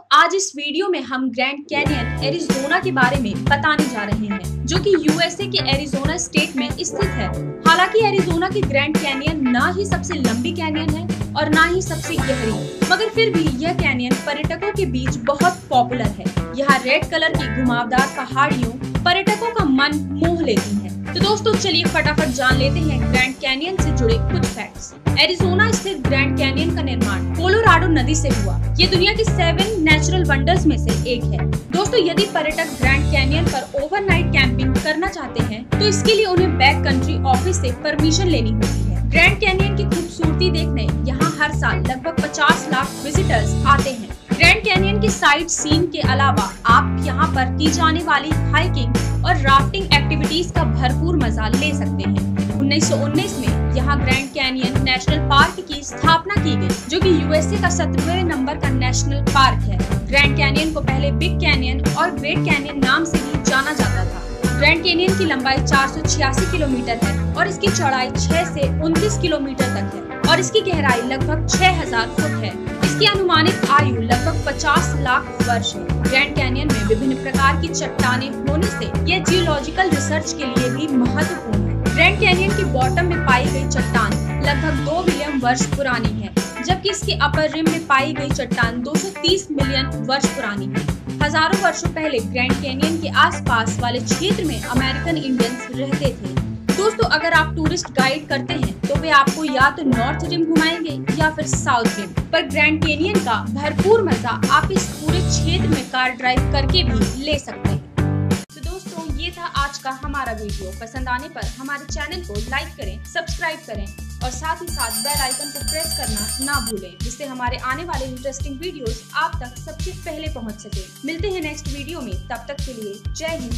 आज इस वीडियो में हम ग्रैंड कैनियन एरिजोना के बारे में बताने जा रहे हैं, जो कि यूएसए के एरिजोना स्टेट में स्थित है। हालाँकि एरिजोना की ग्रैंड कैनियन ना ही सबसे लंबी कैनियन है और ना ही सबसे गहरी, मगर फिर भी यह कैनियन पर्यटकों के बीच बहुत पॉपुलर है। यहाँ रेड कलर की घुमावदार पहाड़ियों पर्यटकों का मन मोह लेती है। तो दोस्तों, चलिए फटाफट जान लेते हैं ग्रैंड कैनियन से जुड़े कुछ फैक्ट्स एरिजोना स्थित ग्रैंड कैनियन का निर्माण कोलोराडो नदी से हुआ। ये दुनिया की सेवन नेचुरल वंडर्स में से एक है। दोस्तों, यदि पर्यटक ग्रैंड कैनियन पर ओवरनाइट कैंपिंग करना चाहते हैं तो इसके लिए उन्हें बैक कंट्री ऑफ़िस से परमिशन लेनी होती है। ग्रैंड कैनियन की खूबसूरती देखने यहाँ हर साल लगभग 50 लाख विजिटर्स आते हैं। ग्रैंड कैनियन के साइड सीन के अलावा आप यहाँ पर की जाने वाली हाइकिंग और राफ्टिंग एक्टिविटीज़ का भरपूर मज़ा ले सकते हैं। 1919 में यहाँ ग्रैंड कैनियन नेशनल पार्क की स्थापना की गई, जो कि यूएसए का सत्रहवें नंबर का नेशनल पार्क है। ग्रैंड कैनियन को पहले बिग कैनियन और ग्रेट कैनियन नाम से भी जाना जाता था। ग्रैंड कैनियन की लंबाई चार सौ छियासी किलोमीटर है और इसकी चौड़ाई 6 से 29 किलोमीटर तक है और इसकी गहराई लगभग 6000 फुट है। इसकी अनुमानित आयु लगभग 50 लाख वर्ष है। ग्रैंड कैनियन में विभिन्न प्रकार की चट्टाने होने से यह जियोलॉजिकल रिसर्च के लिए भी महत्वपूर्ण है। ग्रैंड कैनियन की बॉटम में पाई गई चट्टान लगभग दो मिलियन वर्ष पुरानी है, जबकि इसके अपर रिम में पाई गई चट्टान 230 मिलियन वर्ष पुरानी है। हज़ारों वर्षों पहले ग्रैंड कैनियन के आसपास वाले क्षेत्र में अमेरिकन इंडियंस रहते थे। दोस्तों, अगर आप टूरिस्ट गाइड करते हैं तो वे आपको या तो नॉर्थ रिम घुमाएँगे या फिर साउथ रिम। पर ग्रैंड कैनियन का भरपूर मज़ा आप इस पूरे क्षेत्र में कार ड्राइव करके भी ले सकते हैं। था आज का हमारा वीडियो। पसंद आने पर हमारे चैनल को लाइक करें, सब्सक्राइब करें और साथ ही साथ बेल आइकन को प्रेस करना ना भूलें, जिससे हमारे आने वाले इंटरेस्टिंग वीडियोस आप तक सबसे पहले पहुँच सके। मिलते हैं नेक्स्ट वीडियो में। तब तक के लिए जय हिंद।